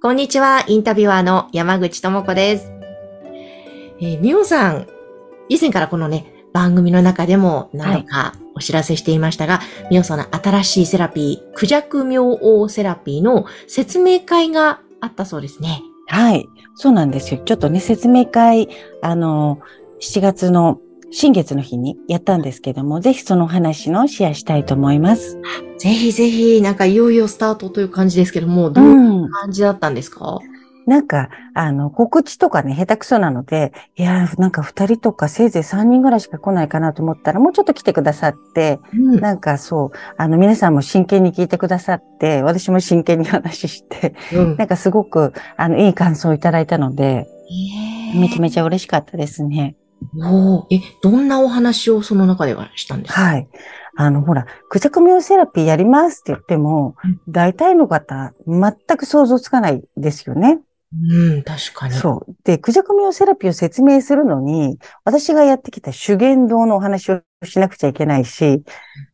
こんにちは、インタビュアーの山口智子です。えー、みおさん、以前からこのね、番組の中でも何度かお知らせしていましたが、みおさんの新しいセラピー、クジャク明王セラピーの説明会があったそうですね。はい。そうなんですよ。ちょっとね、説明会、あの、7月の新月の日にやったんですけども、ぜひその話のシェアしたいと思います。ぜひぜひ、なんかいよいよスタートという感じですけども、どういううん。感じだったんですか、なんか、あの、告知とかね、下手くそなので、いやー、なんか二人とかせいぜい三人ぐらいしか来ないかなと思ったら、もうちょっと来てくださって、うんなんかそう、あの、皆さんも真剣に聞いてくださって、私も真剣に話して、うんなんかすごく、あの、いい感想をいただいたので、えめちゃめちゃ嬉しかったですね。おーえ、どんなお話をその中ではしたんですか？はい。あの、ほら、クジャクミオセラピーやりますって言ってもうん、大体の方、全く想像つかないですよね。うん、確かに。そう。で、クジャクミオセラピーを説明するのに、私がやってきた修験道のお話をしなくちゃいけないし、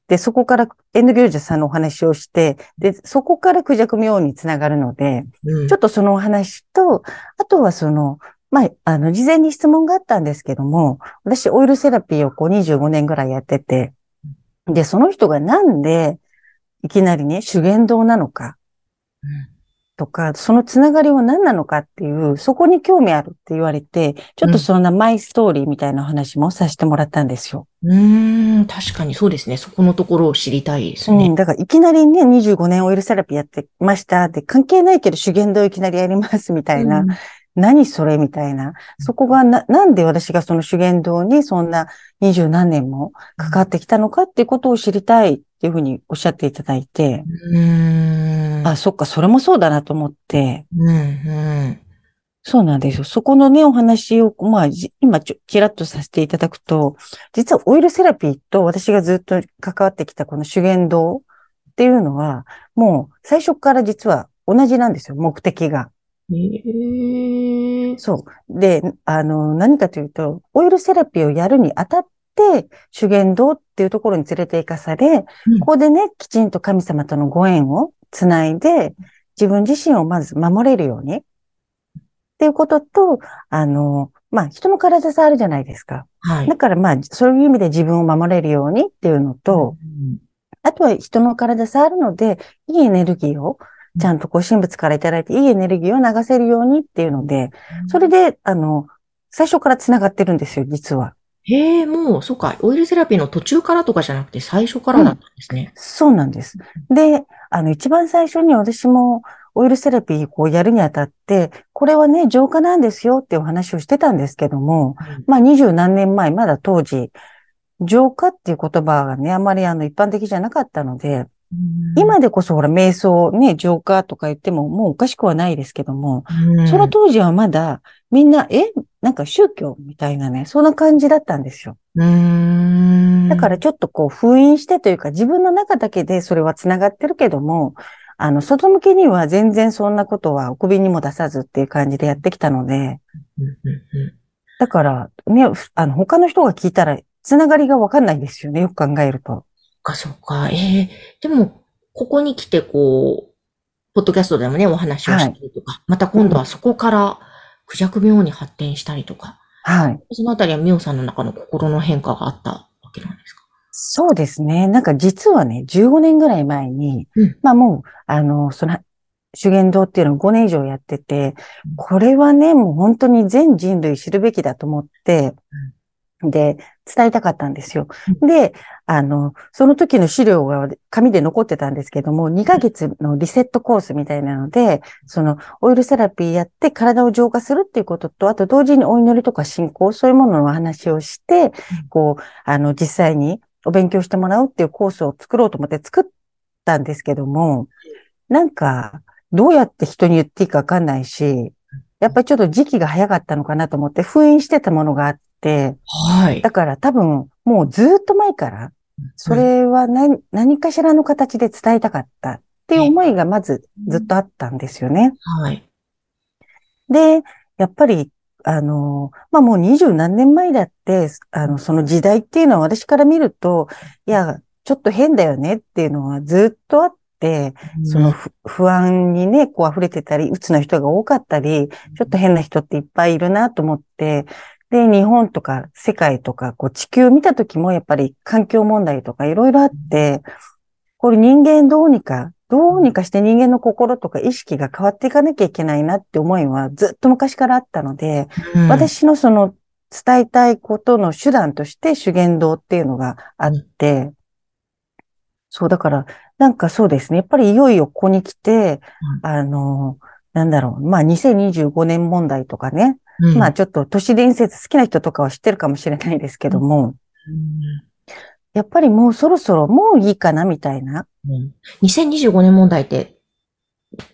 で、そこからエンドギョージャさんのお話をして、で、そこからクジャクミオにつながるので、うんちょっとそのお話と、あとはその、まあ、あの、事前に質問があったんですけども、私、オイルセラピーをこう25年ぐらいやってて、で、その人がなんで、いきなりね、修験道なのか、うんとか、そのつながりは何なのかっていう、そこに興味あるって言われて、ちょっとそんなマイストーリーみたいな話もさせてもらったんですよ。うーん、確かにそうですね。そこのところを知りたいですね。うん、だからいきなりね、25年オイルセラピーやってましたって、関係ないけど修験道いきなりやりますみたいな、うん何それみたいな。そこがな、なんで私がその修験道にそんな二十何年も関わってきたのかっていうことを知りたいっていうふうにおっしゃっていただいて、うーん。あ、そっか、それもそうだなと思って、うん、うん。そうなんですよ。そこのね、お話を、まあ、じ今ちょ、ちらっとさせていただくと、実はオイルセラピーと私がずっと関わってきたこの修験道っていうのは、もう最初から実は同じなんですよ、目的が。へえ。そう。で、あの、何かというと、オイルセラピーをやるにあたって、修験道っていうところに連れて行かされ、うんここでね、きちんと神様とのご縁をつないで、自分自身をまず守れるように。っていうことと、あの、まあ、人の体触るじゃないですか。はい。だからまあ、そういう意味で自分を守れるようにっていうのと、うんあとは人の体触るので、いいエネルギーを、ちゃんとこう神仏からいただいて、いいエネルギーを流せるようにっていうので、それで、あの、最初から繋がってるんですよ、実は。へえ、もう、そうか。オイルセラピーの途中からとかじゃなくて最初からだったんですね。そうなんです。で、あの、一番最初に私もオイルセラピーこうやるにあたって、これはね、浄化なんですよっていうお話をしてたんですけども、まあ二十何年前、まだ当時、浄化っていう言葉がね、あまりあの一般的じゃなかったので、うん今でこそほら、瞑想ね、浄化とか言ってももうおかしくはないですけども、うん。その当時はまだみんな、え、なんか宗教みたいなね、そんな感じだったんですよ。だからちょっとこう封印してというか自分の中だけでそれは繋がってるけども、あの、外向けには全然そんなことはお首にも出さずっていう感じでやってきたので、だから、ね、ふあの、他の人が聞いたら繋がりがわかんないですよね、よく考えると。か、そうか。ええでも、ここに来て、こう、ポッドキャストでもね、お話をしたりとか、また今度はそこから、クジャク病に発展したりとか、はい。そのあたりはミオさんの中の心の変化があったわけなんですか？そうですね。なんか実はね、15年ぐらい前に、うんまあもう、あの、その、修験道っていうのを5年以上やっててうん、これはね、もう本当に全人類知るべきだと思って、で、伝えたかったんですよ。で、あの、その時の資料が紙で残ってたんですけども、2ヶ月のリセットコースみたいなので、その、オイルセラピーやって体を浄化するっていうことと、あと同時にお祈りとか信仰、そういうものの話をして、こう、あの、実際にお勉強してもらうっていうコースを作ろうと思って作ったんですけども、なんか、どうやって人に言っていいかわかんないし、やっぱりちょっと時期が早かったのかなと思って封印してたものがあって、はい。だから多分もうずっと前から、それは何,、何かしらの形で伝えたかったっていう思いがまずずっとあったんですよね。はい。で、やっぱり、あの、まあ、もう二十何年前だって、あの、その時代っていうのは私から見ると、いや、ちょっと変だよねっていうのはずっとあって、その不不安にね、こう溢れてたり、鬱な人が多かったり、ちょっと変な人っていっぱいいるなと思って、で、日本とか世界とか、こう地球見た時もやっぱり環境問題とかいろいろあって、これ人間どうにか、どうにかして人間の心とか意識が変わっていかなきゃいけないなって思いはずっと昔からあったので、うん、私のその伝えたいことの手段として修験道っていうのがあって、そう、だから、なんかそうですね。やっぱりいよいよここに来て、あの、なんだろう、まあ2025年問題とかね、うん。まあちょっと都市伝説好きな人とかは知ってるかもしれないですけども、うん。やっぱりもうそろそろもういいかなみたいな、うん。2025年問題って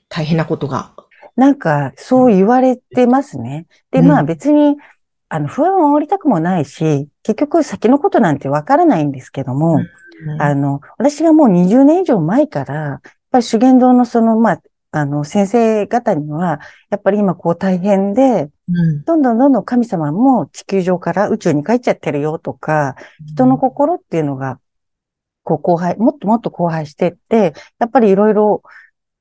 大変なことが。なんかそう言われてますね。で、うん。まあ別に、あの、不安を煽りたくもないし、結局先のことなんてわからないんですけども、あの、私がもう20年以上前から、やっぱり修験道のその、まあ、あの、先生方には、やっぱり今こう大変で、うん。どんどんどんどん神様も地球上から宇宙に帰っちゃってるよとか、人の心っていうのが、こう荒廃、もっともっと荒廃してって、やっぱりいろいろ、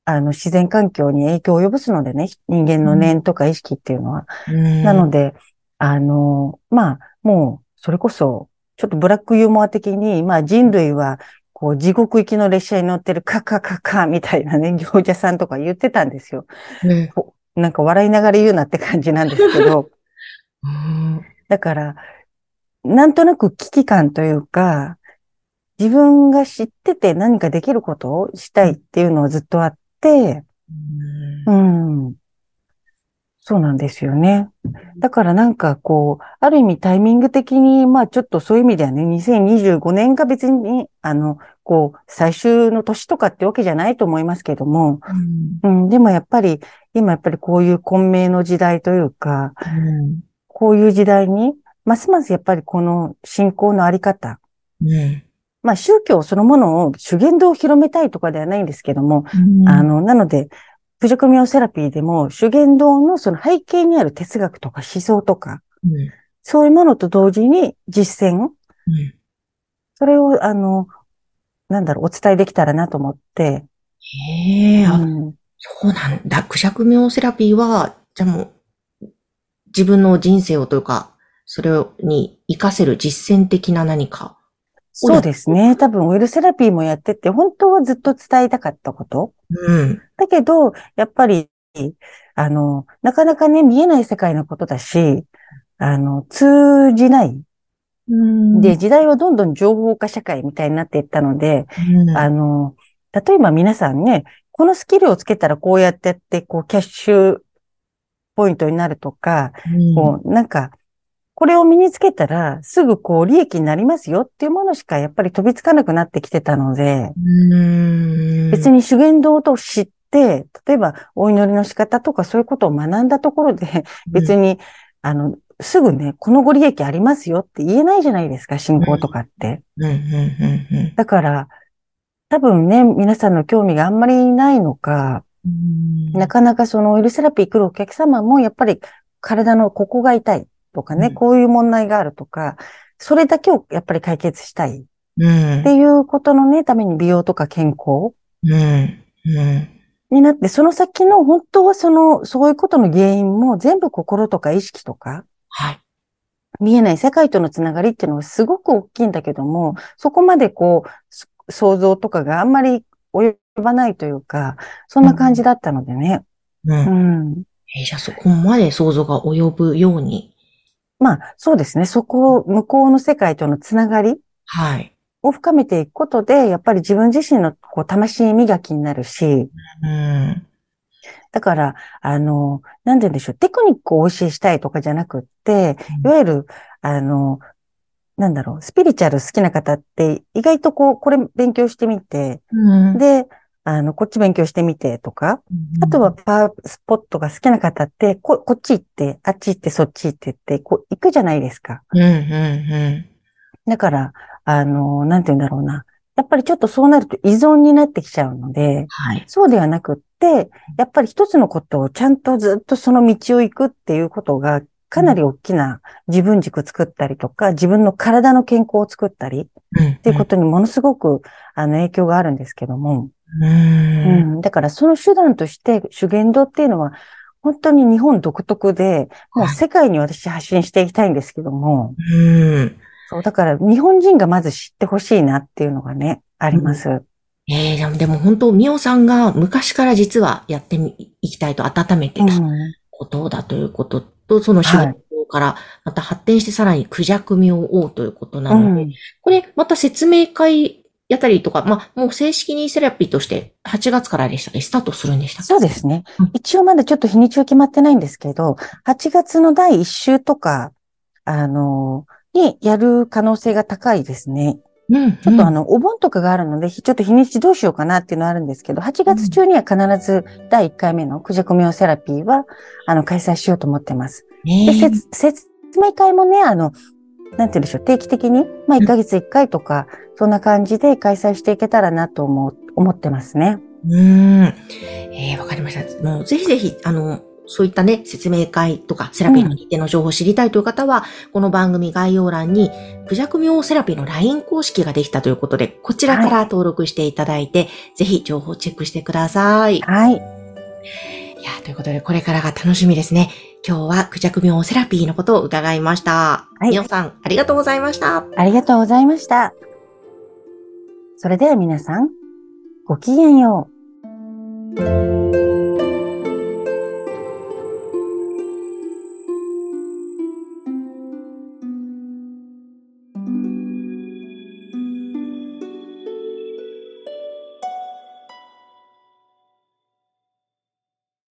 あの、自然環境に影響を及ぼすのでね、人間の念とか意識っていうのは。うん。なので、あの、まあ、もう、それこそ、ちょっとブラックユーモア的に、まあ人類は、こう、地獄行きの列車に乗ってるカカカカみたいなね、行者さんとか言ってたんですよ。ねなんか笑いながら言うなって感じなんですけど、う んだから、なんとなく危機感というか、自分が知ってて何かできることをしたいっていうのはずっとあって、うん。そうなんですよね。だからなんかこう、ある意味タイミング的に、まあちょっとそういう意味ではね、2025年が別に、あの、こう、最終の年とかってわけじゃないと思いますけども、うん。うん、でもやっぱり、今やっぱりこういう混迷の時代というか、うん。こういう時代に、ますますやっぱりこの信仰のあり方、うんまあ宗教そのものを修験道を広めたいとかではないんですけども、あの、なので、プジョクミオセラピーでも修験道のその背景にある哲学とか思想とか、うんそういうものと同時に実践、うんそれをあの、なんだろう、お伝えできたらなと思って、へえ、あうんそうなんだ。クジャクミョンセラピーは、じゃあもう、自分の人生をというか、それに活かせる実践的な何か。そうですね。多分オイルセラピーもやってて、本当はずっと伝えたかったこと。うん。だけど、やっぱり、あの、なかなかね、見えない世界のことだし、あの、通じない。で、時代はどんどん情報化社会みたいになっていったので、うん、あの、例えば皆さんね、このスキルをつけたらこうやってやって、こう、キャッシュポイントになるとか、うんこう、なんか、これを身につけたら、すぐこう、利益になりますよっていうものしかやっぱり飛びつかなくなってきてたので、うん。別に修験道と知って、例えばお祈りの仕方とかそういうことを学んだところで、別に、あの、すぐね、このご利益ありますよって言えないじゃないですか、信仰とかって。うんうんうんだから、多分ね、皆さんの興味があんまりないのか、うん。なかなかそのオイルセラピー来るお客様もやっぱり体のここが痛いとかね、うんこういう問題があるとか、それだけをやっぱり解決したいっうんていうことのね、ために美容とか健康うんうんになって、その先の本当はその、そういうことの原因も全部心とか意識とか、はい。見えない世界とのつながりっていうのはすごく大きいんだけども、そこまでこう、そ想像とかがあんまり及ばないというか、そんな感じだったのでね。うんうん。えーじゃあそこまで想像が及ぶように。まあ、そうですね。そこ、向こうの世界とのつながりはい。を深めていくことで、やっぱり自分自身のこう魂磨きになるし、うん。だから、あの、なんて言うんでしょう、テクニックをお教えしたいとかじゃなくって、いうんわゆる、あの、なんだろう、スピリチュアル好きな方って、意外とこう、これ勉強してみて、うん。で、あの、こっち勉強してみてとか、あとはパワースポットが好きな方って、こ、こっち行って、あっち行って、そっち行ってって、こう、行くじゃないですか。うん、うん、だから、あの、なんて言うんだろうな。やっぱりちょっとそうなると依存になってきちゃうので、はい。そうではなくって、やっぱり一つのことをちゃんとずっとその道を行くっていうことが、かなり大きな自分軸作ったりとか、自分の体の健康を作ったりっていうことにものすごく、あの、影響があるんですけども、うん。うん、だからその手段として修験道っていうのは、本当に日本独特で、もうはい世界に私発信していきたいんですけども、うん。そう、だから日本人がまず知ってほしいなっていうのがね、あります。ええでも、でも本当、みおさんが昔から実はやってみ、いきたいと温めてたうん。ことだということと、その修行からまた発展してさらにクジャク明王ということなので、うん。これまた説明会やったりとか、まあ、もう正式にセラピーとして8月からでしたっけスタートするんでしたそうですねうん。一応まだちょっと日にちは決まってないんですけど、8月の第1週とか、あの、にやる可能性が高いですね。うん。ちょっとあの、お盆とかがあるので、ちょっと日にちどうしようかなっていうのはあるんですけど、8月中には必ず第1回目のクジャクミオセラピーは、あの、開催しようと思ってます。で、ねえ説説明会もね、あの、なんて言うんでしょう、定期的に、まあ、1ヶ月1回とか、そんな感じで開催していけたらなと思う、思ってますね。うーん。ええわかりました。もうぜひぜひ、あの、そういったね、説明会とか、セラピーの日程の情報を知りたいという方は、この番組概要欄に、クジャク明セラピーの LINE 公式ができたということで、こちらから登録していただいて、ぜひ情報をチェックしてください。いはい。や、ということで、これからが楽しみですね。今日はクジャク明セラピーのことを伺いました。はいみおさん、ありがとうございました。ありがとうございました。それでは皆さん、ごきげんよう。